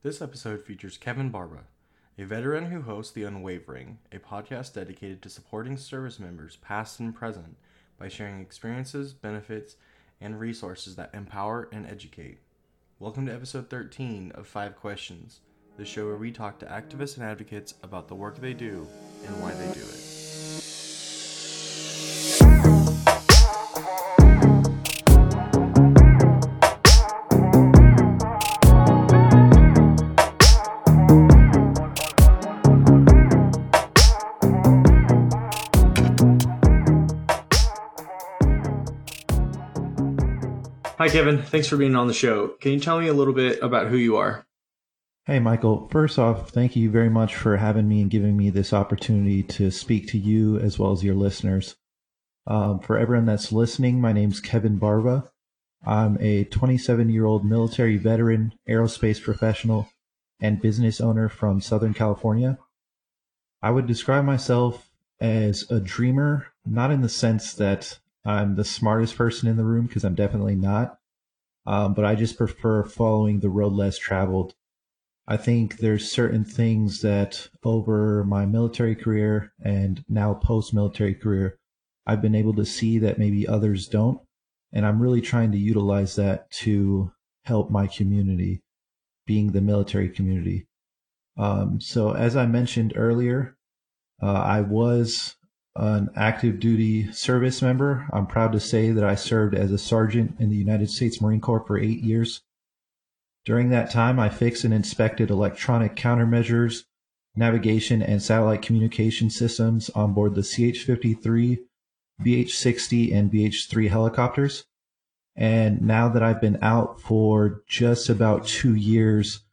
This episode features Kevin Barba, a veteran who hosts The Unwavering, a podcast dedicated to supporting service members past and present by sharing experiences, benefits, and resources that empower and educate. Welcome to episode 13 of Five Questions, the show where we talk to activists and advocates about the work they do and why they do it. Hi, Kevin. Thanks for being on the show. Can you tell me a little bit about who you are? Hey, Michael. First off, thank you very much for having me and giving me this opportunity to speak to you as well as your listeners. Um, for everyone that's listening, my name's Kevin Barba. I'm a 27 year old military veteran, aerospace professional, and business owner from Southern California. I would describe myself as a dreamer, not in the sense that I'm the smartest person in the room because I'm definitely not. Um, but I just prefer following the road less traveled. I think there's certain things that over my military career and now post military career, I've been able to see that maybe others don't. And I'm really trying to utilize that to help my community, being the military community. Um, so as I mentioned earlier, uh, I was an active duty service member. I'm proud to say that I served as a sergeant in the United States Marine Corps for eight years. During that time, I fixed and inspected electronic countermeasures, navigation, and satellite communication systems on board the CH 53, VH 60, and VH 3 helicopters. And now that I've been out for just about two years,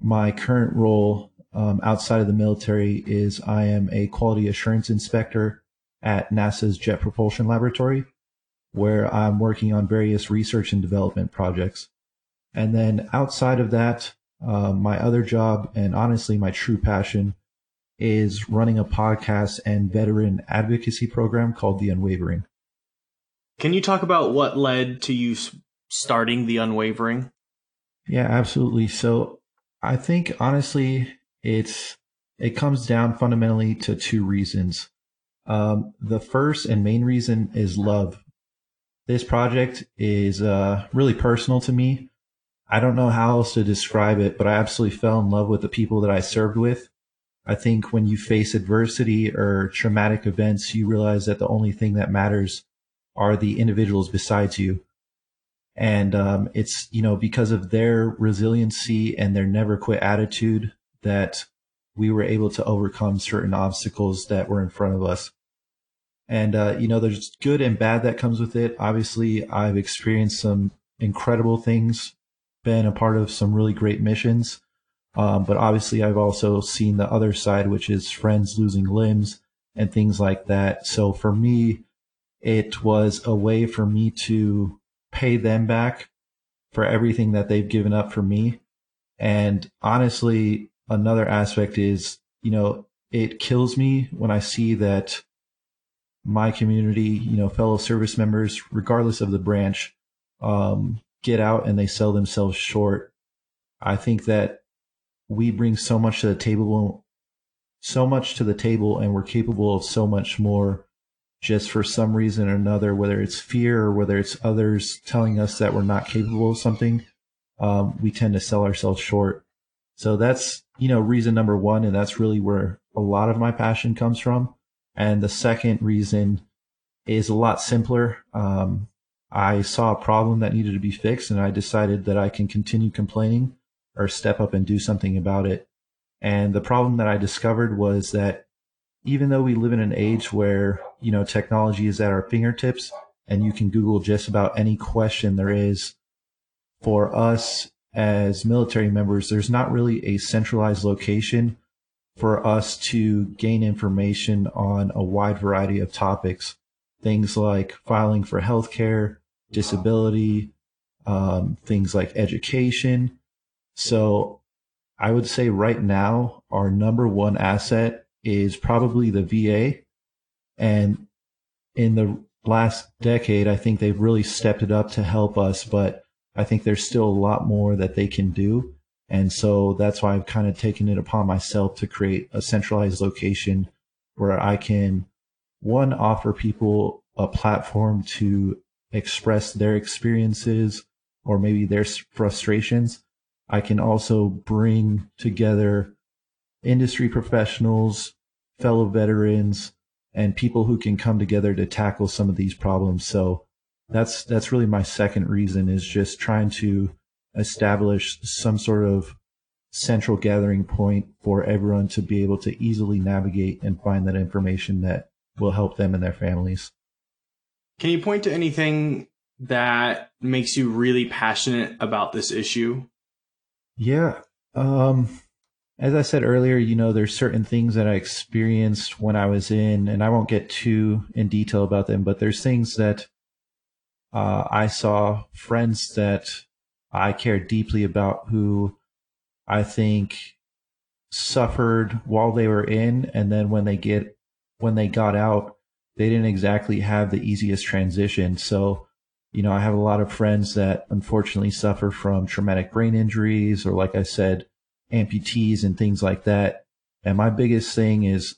my current role um, outside of the military is I am a quality assurance inspector at NASA's Jet Propulsion Laboratory, where I'm working on various research and development projects. And then outside of that, uh, my other job, and honestly, my true passion, is running a podcast and veteran advocacy program called The Unwavering. Can you talk about what led to you starting The Unwavering? Yeah, absolutely. So I think honestly, it's it comes down fundamentally to two reasons. Um, the first and main reason is love. This project is uh, really personal to me. I don't know how else to describe it, but I absolutely fell in love with the people that I served with. I think when you face adversity or traumatic events, you realize that the only thing that matters are the individuals besides you. And um, it's, you know, because of their resiliency and their never quit attitude that we were able to overcome certain obstacles that were in front of us. And, uh, you know, there's good and bad that comes with it. Obviously, I've experienced some incredible things, been a part of some really great missions. Um, but obviously, I've also seen the other side, which is friends losing limbs and things like that. So for me, it was a way for me to pay them back for everything that they've given up for me. And honestly, another aspect is, you know, it kills me when I see that my community, you know, fellow service members, regardless of the branch, um, get out and they sell themselves short. I think that we bring so much to the table, so much to the table, and we're capable of so much more just for some reason or another, whether it's fear or whether it's others telling us that we're not capable of something. Um, we tend to sell ourselves short. So that's, you know, reason number one. And that's really where a lot of my passion comes from. And the second reason is a lot simpler. Um, I saw a problem that needed to be fixed and I decided that I can continue complaining or step up and do something about it. And the problem that I discovered was that even though we live in an age where, you know, technology is at our fingertips and you can Google just about any question there is for us as military members, there's not really a centralized location for us to gain information on a wide variety of topics. Things like filing for healthcare, disability, um, things like education. So I would say right now, our number one asset is probably the VA. And in the last decade, I think they've really stepped it up to help us, but I think there's still a lot more that they can do. And so that's why I've kind of taken it upon myself to create a centralized location where I can, one, offer people a platform to express their experiences or maybe their frustrations. I can also bring together industry professionals, fellow veterans, and people who can come together to tackle some of these problems. So that's that's really my second reason is just trying to establish some sort of central gathering point for everyone to be able to easily navigate and find that information that will help them and their families. Can you point to anything that makes you really passionate about this issue? Yeah. Um, as I said earlier, you know, there's certain things that I experienced when I was in, and I won't get too in detail about them, but there's things that uh, I saw friends that I care deeply about who I think suffered while they were in, and then when they get when they got out, they didn't exactly have the easiest transition. So, you know, I have a lot of friends that unfortunately suffer from traumatic brain injuries, or like I said, amputees and things like that. And my biggest thing is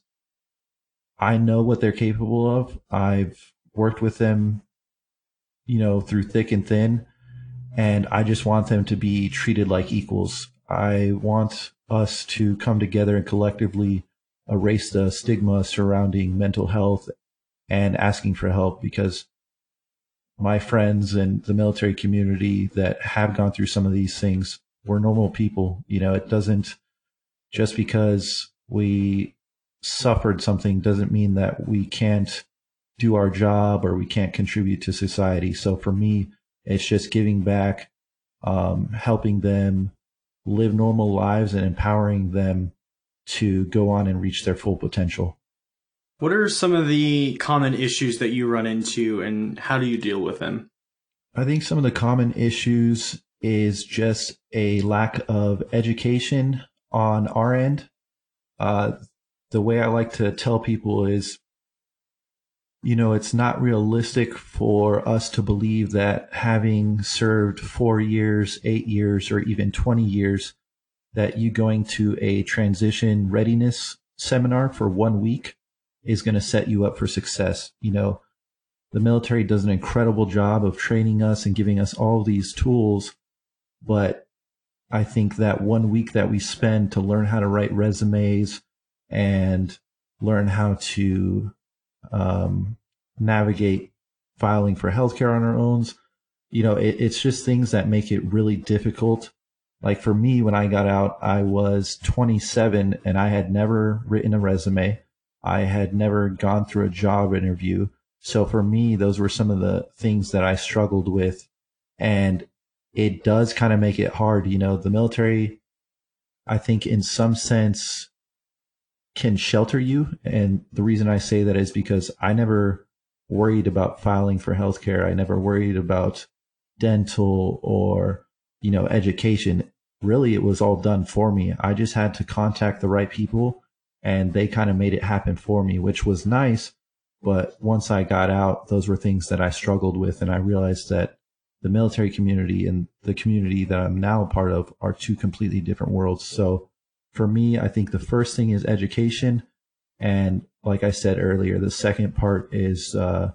I know what they're capable of. I've worked with them, you know, through thick and thin. And I just want them to be treated like equals. I want us to come together and collectively erase the stigma surrounding mental health and asking for help because my friends and the military community that have gone through some of these things we're normal people. You know, it doesn't just because we suffered something doesn't mean that we can't do our job or we can't contribute to society. So for me, it's just giving back, um, helping them live normal lives and empowering them to go on and reach their full potential. What are some of the common issues that you run into and how do you deal with them? I think some of the common issues is just a lack of education on our end. Uh, the way I like to tell people is, you know, it's not realistic for us to believe that having served four years, eight years, or even 20 years, that you going to a transition readiness seminar for one week is going to set you up for success. You know, the military does an incredible job of training us and giving us all these tools but I think that one week that we spend to learn how to write resumes and learn how to um, navigate filing for healthcare on our own, you know, it, it's just things that make it really difficult. Like for me, when I got out, I was 27 and I had never written a resume. I had never gone through a job interview. So for me, those were some of the things that I struggled with. And it does kind of make it hard. You know, the military, I think in some sense can shelter you. And the reason I say that is because I never worried about filing for healthcare. I never worried about dental or, you know, education. Really, it was all done for me. I just had to contact the right people and they kind of made it happen for me, which was nice. But once I got out, those were things that I struggled with. And I realized that the military community and the community that I'm now a part of are two completely different worlds. So for me, I think the first thing is education. And like I said earlier, the second part is uh,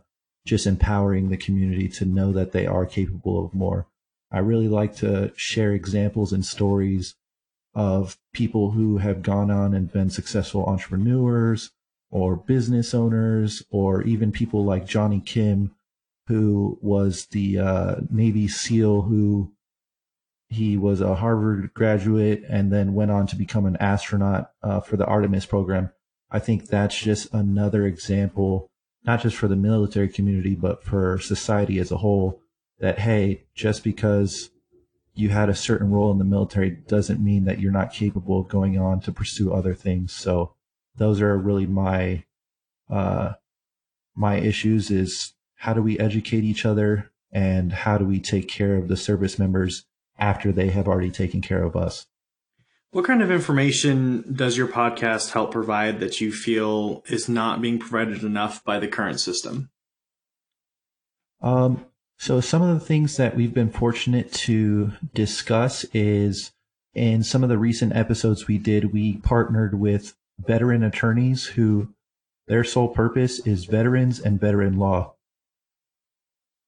just empowering the community to know that they are capable of more. I really like to share examples and stories of people who have gone on and been successful entrepreneurs or business owners or even people like Jonny Kim who was the uh, Navy SEAL who he was a Harvard graduate and then went on to become an astronaut uh, for the Artemis program. I think that's just another example, not just for the military community, but for society as a whole, that hey, just because you had a certain role in the military doesn't mean that you're not capable of going on to pursue other things. So those are really my uh, my issues is how do we educate each other and how do we take care of the service members after they have already taken care of us. What kind of information does your podcast help provide that you feel is not being provided enough by the current system? Um, so some of the things that we've been fortunate to discuss is in some of the recent episodes we did, we partnered with veteran attorneys who their sole purpose is veterans and veteran law.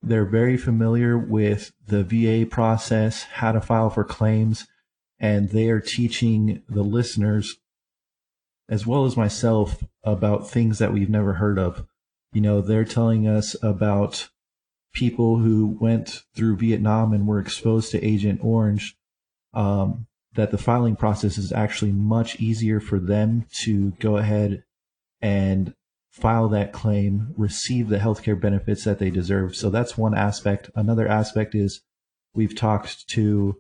They're very familiar with the VA process, how to file for claims, and they are teaching the listeners as well as myself about things that we've never heard of. You know, they're telling us about people who went through Vietnam and were exposed to Agent Orange, um, that the filing process is actually much easier for them to go ahead and file that claim, receive the healthcare benefits that they deserve. So that's one aspect. Another aspect is we've talked to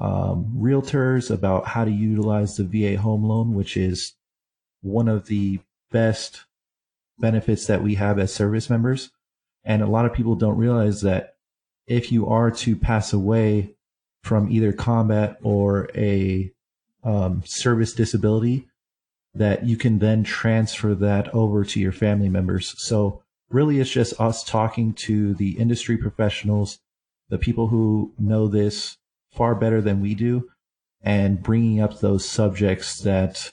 um, realtors about how to utilize the VA home loan, which is one of the best benefits that we have as service members. And a lot of people don't realize that if you are to pass away from either combat or a um, service disability, that you can then transfer that over to your family members. So really it's just us talking to the industry professionals, the people who know this far better than we do and bringing up those subjects that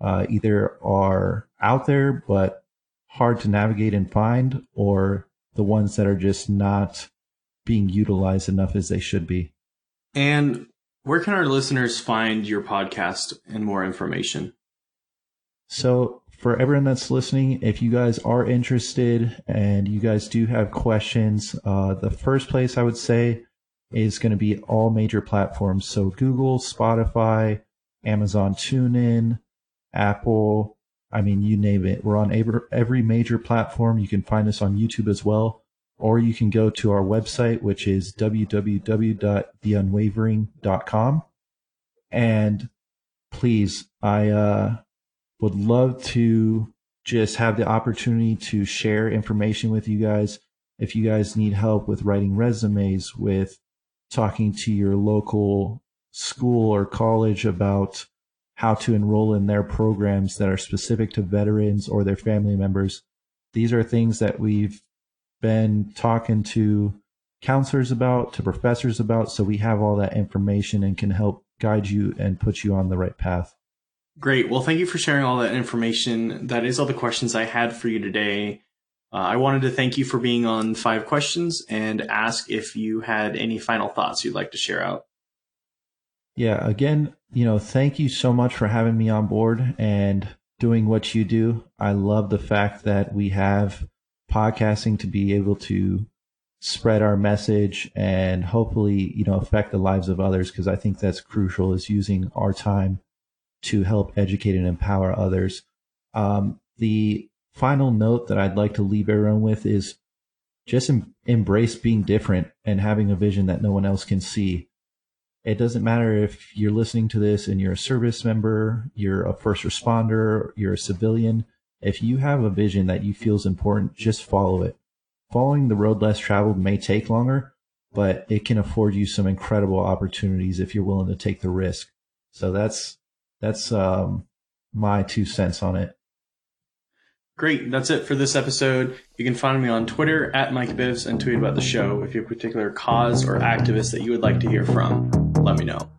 uh, either are out there but hard to navigate and find or the ones that are just not being utilized enough as they should be. And where can our listeners find your podcast and more information? So, for everyone that's listening, if you guys are interested and you guys do have questions, uh, the first place I would say is going to be all major platforms. So, Google, Spotify, Amazon TuneIn, Apple, I mean, you name it. We're on every major platform. You can find us on YouTube as well, or you can go to our website, which is www.theunwavering.com. And please, I uh, would love to just have the opportunity to share information with you guys. If you guys need help with writing resumes, with talking to your local school or college about how to enroll in their programs that are specific to veterans or their family members. These are things that we've been talking to counselors about, to professors about, so we have all that information and can help guide you and put you on the right path. Great. Well, thank you for sharing all that information. That is all the questions I had for you today. Uh, I wanted to thank you for being on Five Questions and ask if you had any final thoughts you'd like to share out. Yeah, again, you know, thank you so much for having me on board and doing what you do. I love the fact that we have podcasting to be able to spread our message and hopefully, you know, affect the lives of others because I think that's crucial is using our time to help educate and empower others. Um, the final note that I'd like to leave everyone with is just em- embrace being different and having a vision that no one else can see. It doesn't matter if you're listening to this and you're a service member, you're a first responder, you're a civilian. If you have a vision that you feel is important, just follow it. Following the road less traveled may take longer, but it can afford you some incredible opportunities if you're willing to take the risk. So that's that's um, my two cents on it. Great. That's it for this episode. You can find me on Twitter at Mike Bivs and tweet about the show. If you have a particular cause or activist that you would like to hear from, let me know.